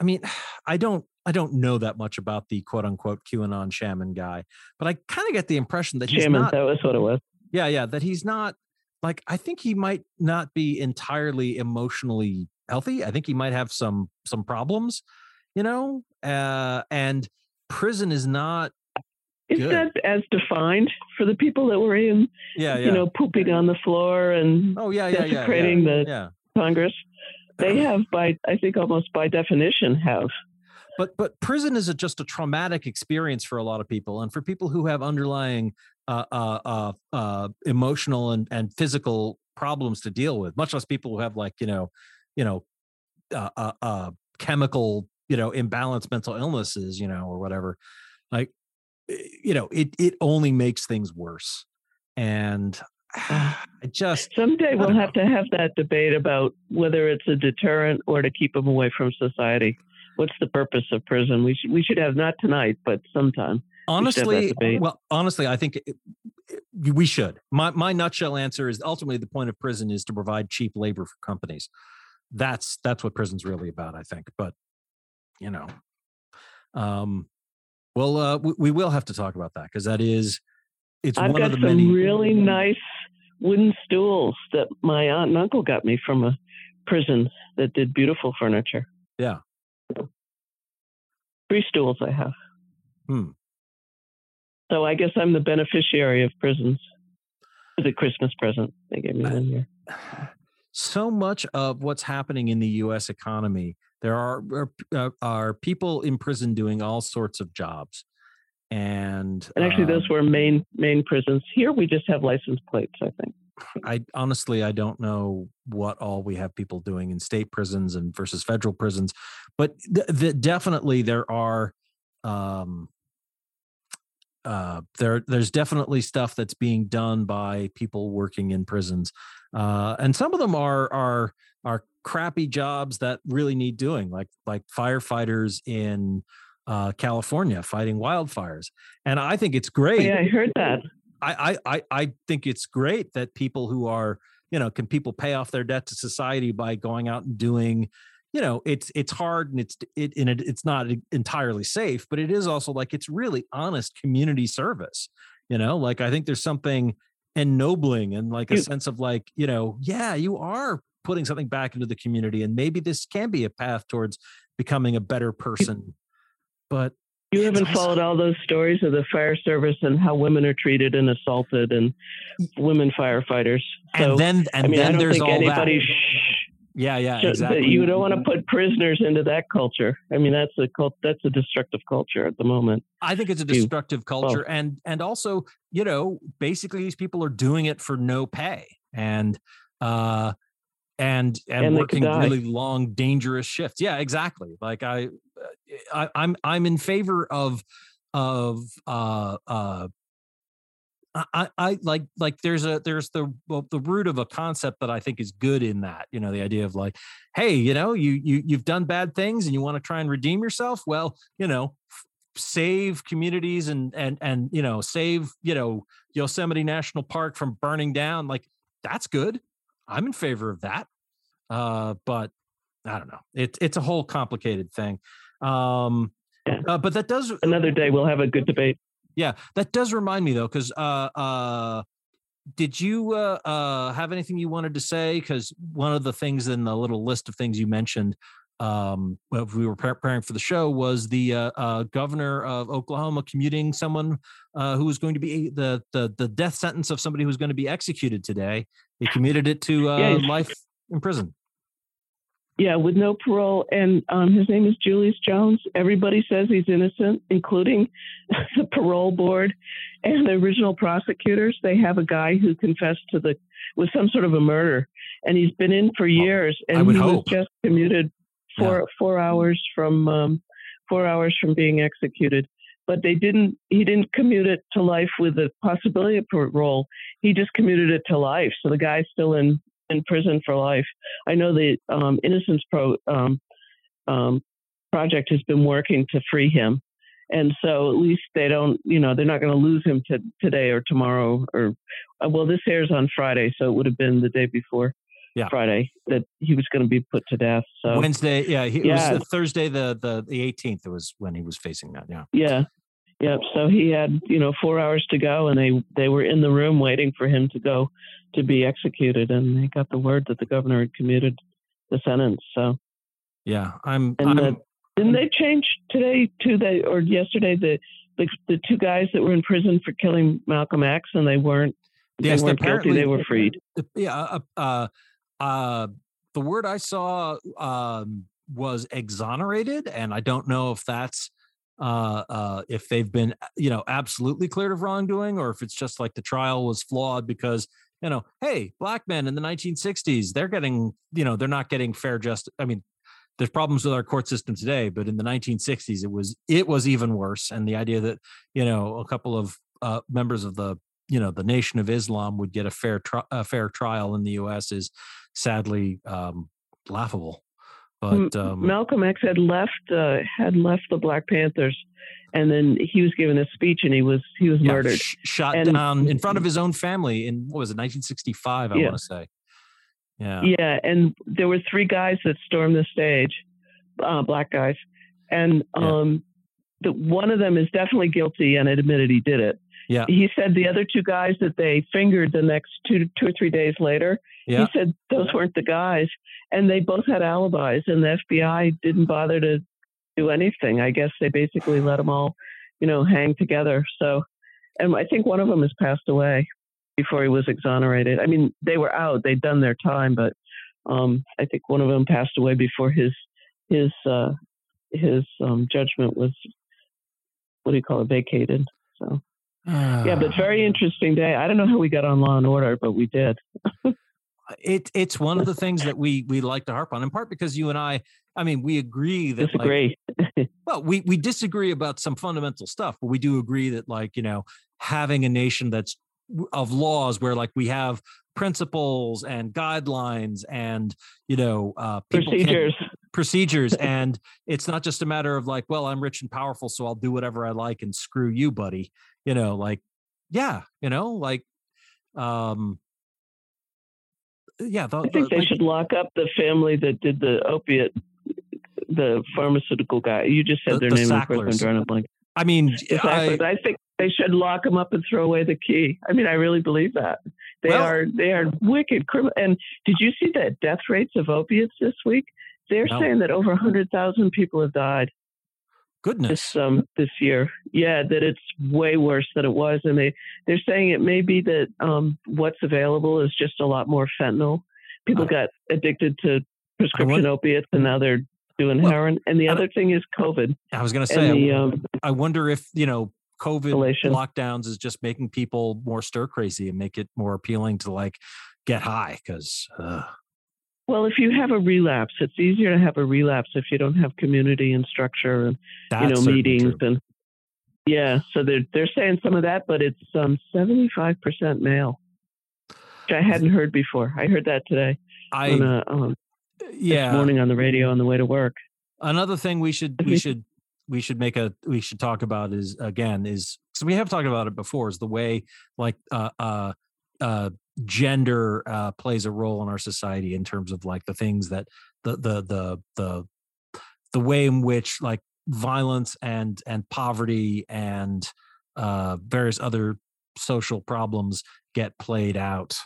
I mean, I don't I don't know that much about the quote unquote QAnon shaman guy, but I kind of get the impression that he's shaman, not. That was what it was. Yeah, yeah, that he's not like I think he might not be entirely emotionally healthy. I think he might have some some problems, you know. Uh, and prison is not. Is that as defined for the people that were in? Yeah, yeah. You know, pooping on the floor and oh yeah, yeah, desecrating yeah, yeah, the yeah. Congress. They have, by I think, almost by definition, have but but prison is a, just a traumatic experience for a lot of people and for people who have underlying uh, uh, uh, uh, emotional and, and physical problems to deal with much less people who have like you know you know uh, uh, uh, chemical you know imbalance mental illnesses you know or whatever like eh, you know it it only makes things worse and mm. I just someday we'll have to have that debate about whether it's a deterrent or to keep them away from society what's the purpose of prison? We should we should have not tonight, but sometime. Honestly, we well, honestly, I think eh, eh, it, it, we should. My my nutshell answer is ultimately the point of prison is to provide cheap labor for companies. That's that's what prison's really about, I think. But you know, um, well, uh, we, we will have to talk about that because that is it's I've one got of the some many really nice wooden stools that my aunt and uncle got me from a prison that did beautiful furniture. Yeah, Three stools I have. Hmm. So I guess I'm the beneficiary of prisons. The Christmas present they gave me one year. So much of what's happening in the U.S. economy, there are are, uh, are people in prison doing all sorts of jobs, and and actually, um, those were main main prisons. Here, we just have license plates. I think. I honestly I don't know what all we have people doing in state prisons and versus federal prisons, but th- th- definitely there are um uh there there's definitely stuff that's being done by people working in prisons. Uh and some of them are are are crappy jobs that really need doing like like firefighters in uh, California fighting wildfires. And I think it's great. Yeah, I heard that. I, I I think it's great that people who are you know can people pay off their debt to society by going out and doing you know it's it's hard and it's it and it, it's not entirely safe but it is also like it's really honest community service you know like i think there's something ennobling and like a sense of like you know yeah you are putting something back into the community and maybe this can be a path towards becoming a better person but you haven't followed all those stories of the fire service and how women are treated and assaulted and women firefighters. So, and then, and I mean, then I don't there's think all anybody. that. Sh- yeah, yeah, exactly. You don't want to put prisoners into that culture. I mean, that's a cult. That's a destructive culture at the moment. I think it's a destructive culture, well, and and also, you know, basically these people are doing it for no pay, and uh, and and, and working really long, dangerous shifts. Yeah, exactly. Like I, I, I'm I'm in favor of of uh uh I, I like like there's a there's the well, the root of a concept that I think is good in that you know the idea of like hey you know you you you've done bad things and you want to try and redeem yourself well you know save communities and and and you know save you know Yosemite National Park from burning down like that's good I'm in favor of that uh but I don't know it's it's a whole complicated thing um uh, but that does another day we'll have a good debate yeah, that does remind me though, because uh, uh, did you uh, uh, have anything you wanted to say? Because one of the things in the little list of things you mentioned um, we were preparing for the show was the uh, uh, governor of Oklahoma commuting someone uh, who was going to be the, the the death sentence of somebody who was going to be executed today. He commuted it to uh, yeah, life in prison. Yeah, with no parole. And um, his name is Julius Jones. Everybody says he's innocent, including the parole board and the original prosecutors. They have a guy who confessed to the with some sort of a murder, and he's been in for years. And he hope. was just commuted four yeah. four hours from um, four hours from being executed. But they didn't. He didn't commute it to life with the possibility of parole. He just commuted it to life. So the guy's still in in prison for life. I know the um, Innocence Pro um, um, project has been working to free him, and so at least they don't, you know, they're not going to lose him to, today or tomorrow or uh, well, this airs on Friday, so it would have been the day before. Yeah. Friday that he was going to be put to death. So Wednesday, yeah, he, yeah. it was Thursday the the the 18th. It was when he was facing that. Yeah. Yeah. Yep. So he had, you know, four hours to go, and they they were in the room waiting for him to go to be executed, and they got the word that the governor had commuted the sentence. So. Yeah, I'm. And I'm, the, didn't they change today to the or yesterday the, the the two guys that were in prison for killing Malcolm X and they weren't yes, they weren't guilty. They were freed. Yeah. Uh, uh, uh, the word I saw um, was exonerated, and I don't know if that's uh, uh, if they've been, uh, you know, absolutely cleared of wrongdoing, or if it's just like the trial was flawed because, you know, hey, black men in the 1960s, they're getting, you know, they're not getting fair justice I mean, there's problems with our court system today, but in the 1960s, it was it was even worse. And the idea that, you know, a couple of uh, members of the, you know, the Nation of Islam would get a fair tri- a fair trial in the U.S. is sadly um, laughable. But um, Malcolm X had left uh, had left the Black Panthers, and then he was given a speech, and he was he was yeah, murdered, sh- shot and, down in front of his own family in what was it, 1965? I yeah. want to say. Yeah. Yeah, and there were three guys that stormed the stage, uh, black guys, and um, yeah. the, one of them is definitely guilty and admitted he did it. Yeah. He said the other two guys that they fingered the next two two or three days later. Yeah. He said those weren't the guys, and they both had alibis, and the FBI didn't bother to do anything. I guess they basically let them all, you know, hang together. So, and I think one of them has passed away before he was exonerated. I mean, they were out; they'd done their time, but um, I think one of them passed away before his his uh, his um, judgment was what do you call it vacated. So yeah, but very interesting day. I don't know how we got on Law and Order, but we did. it it's one of the things that we we like to harp on, in part because you and I, I mean, we agree that disagree. Like, well, we we disagree about some fundamental stuff, but we do agree that like you know having a nation that's of laws where like we have principles and guidelines and you know uh, procedures procedures and it's not just a matter of like well i'm rich and powerful so i'll do whatever i like and screw you buddy you know like yeah you know like um yeah the, i think the, they like, should lock up the family that did the opiate the pharmaceutical guy. You just said the, their name a blank i mean I, I, think they should lock them up and throw away the key. I mean i really believe that. They well, are they are wicked criminal and did you see the death rates of opiates this week? They're no. saying that over 100000 people have died Goodness. This um this year, yeah, that it's way worse than it was, and they they're saying it may be that um what's available is just a lot more fentanyl. People uh, got addicted to prescription opiates, and now they're doing well, heroin. And the other thing is COVID. I was going to say, the, um, I wonder if you know COVID lockdowns is just making people more stir crazy and make it more appealing to like get high because. Uh, Well, if you have a relapse, it's easier to have a relapse if you don't have community and structure and That's you know meetings true. and yeah. So they're they're saying some of that, but it's um seventy five percent male, which I hadn't heard before. I heard that today. I on a, um, yeah morning on the radio on the way to work. Another thing we should we should we should make a we should talk about is again is so we have talked about it before is the way like uh uh uh gender uh plays a role in our society in terms of like the things that the the the the the way in which like violence and and poverty and uh various other social problems get played out.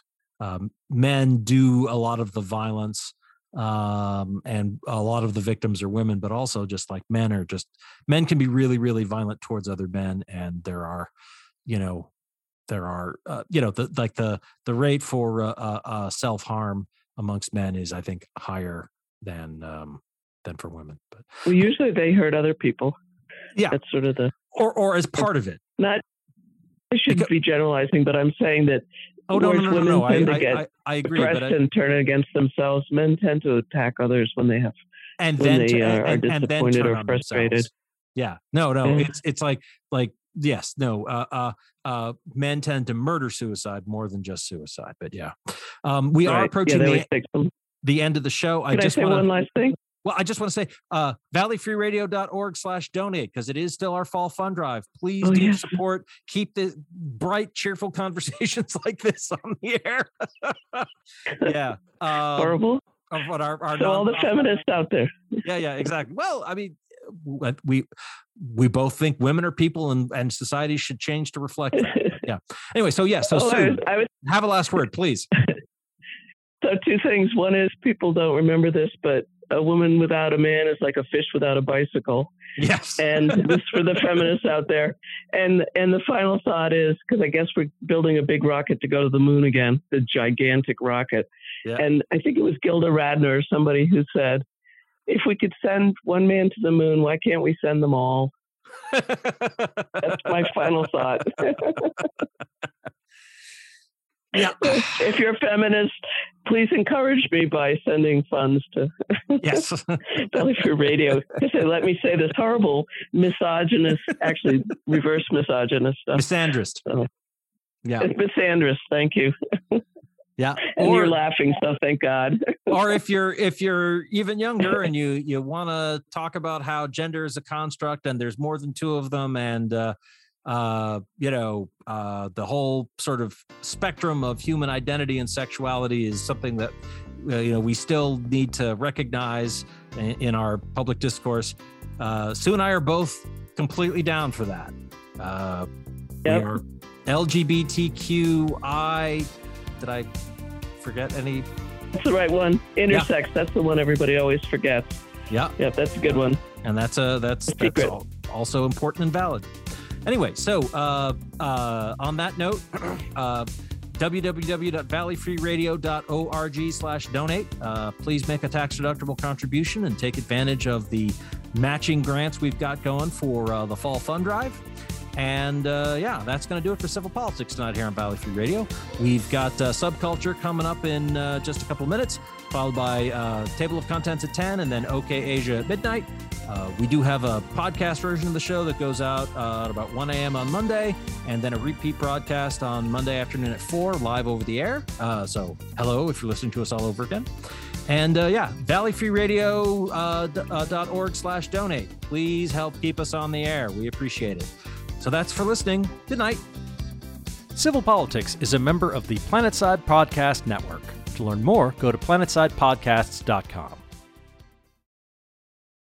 Um, men do a lot of the violence um, and a lot of the victims are women but also just like men are just men can be really really violent towards other men and there are you know there are uh, you know the like the the rate for uh, uh, uh self harm amongst men is i think higher than um than for women but well usually they hurt other people yeah that's sort of the or or as part of it not I shouldn't because, be generalizing, but I'm saying that Oh no, no, no, no, no. I, I, I, agree. But and turn it against themselves. Men tend to attack others when they have and when then they uh, are disappointed or frustrated. Themselves. Yeah. No, no. Yeah. It's it's like like yes, no. Uh, uh, uh, men tend to murder suicide more than just suicide. But yeah, um, we right. are approaching yeah, the, the end of the show. Can I just I say wanna, one last thing. Well, I just want to say uh, valleyfreeradio.org slash donate because it is still our fall fund drive. Please oh, do yes. support. Keep the bright, cheerful conversations like this on the air. yeah. Um, Horrible. Of what our, our so all the feminists out there. yeah, yeah, exactly. Well, I mean, Uh, we we both think women are people and, and society should change to reflect that. Yeah. Anyway, so yeah, so oh, Sue, I was, I was, have a last word, please. So two things. One is people don't remember this, but a woman without a man is like a fish without a bicycle. Yes. and this for the feminists out there. And and the final thought is because I guess we're building a big rocket to go to the moon again, the gigantic rocket. Yeah. And I think it was Gilda Radner or somebody who said, if we could send one man to the moon, why can't we send them all? That's my final thought. Yeah. if you're a feminist, please encourage me by sending funds to yes Valley Free Radio. Say, let me say this horrible misogynist, actually reverse misogynist stuff. Misandrist. So, yeah. Misandrist. Thank you. Yeah. and or, you're laughing, so thank God. or if you're if you're even younger and you you want to talk about how gender is a construct and there's more than two of them and uh, uh, you know, uh, the whole sort of spectrum of human identity and sexuality is something that, uh, you know, we still need to recognize in, in our public discourse. Uh, Sue and I are both completely down for that. Uh, yep. We are LGBTQI. Did I forget any? That's the right one. Intersex. Yeah. That's the one everybody always forgets. Yeah. Yeah, That's a good one. And that's a that's, that's also important and valid. Anyway, so uh, uh, on that note, uh, www.valleyfreeradio.org slash donate. Uh, please make a tax deductible contribution and take advantage of the matching grants we've got going for uh, the fall fund drive. And uh, yeah, that's going to do it for Civil Politics tonight here on Valley Free Radio. We've got uh, Subculture coming up in uh, just a couple minutes, followed by uh, Table of Contents at 10, and then OK Asia at midnight. Uh, we do have a podcast version of the show that goes out uh, at about 1 a.m. on Monday, and then a repeat broadcast on Monday afternoon at 4, live over the air. so hello if you're listening to us all over again. And yeah, valleyfreeradio.org slash donate. Please help keep us on the air. We appreciate it. So that's for listening. Good night. Civil Politics is a member of the Planetside Podcast Network. To learn more, go to planetsidepodcasts.com.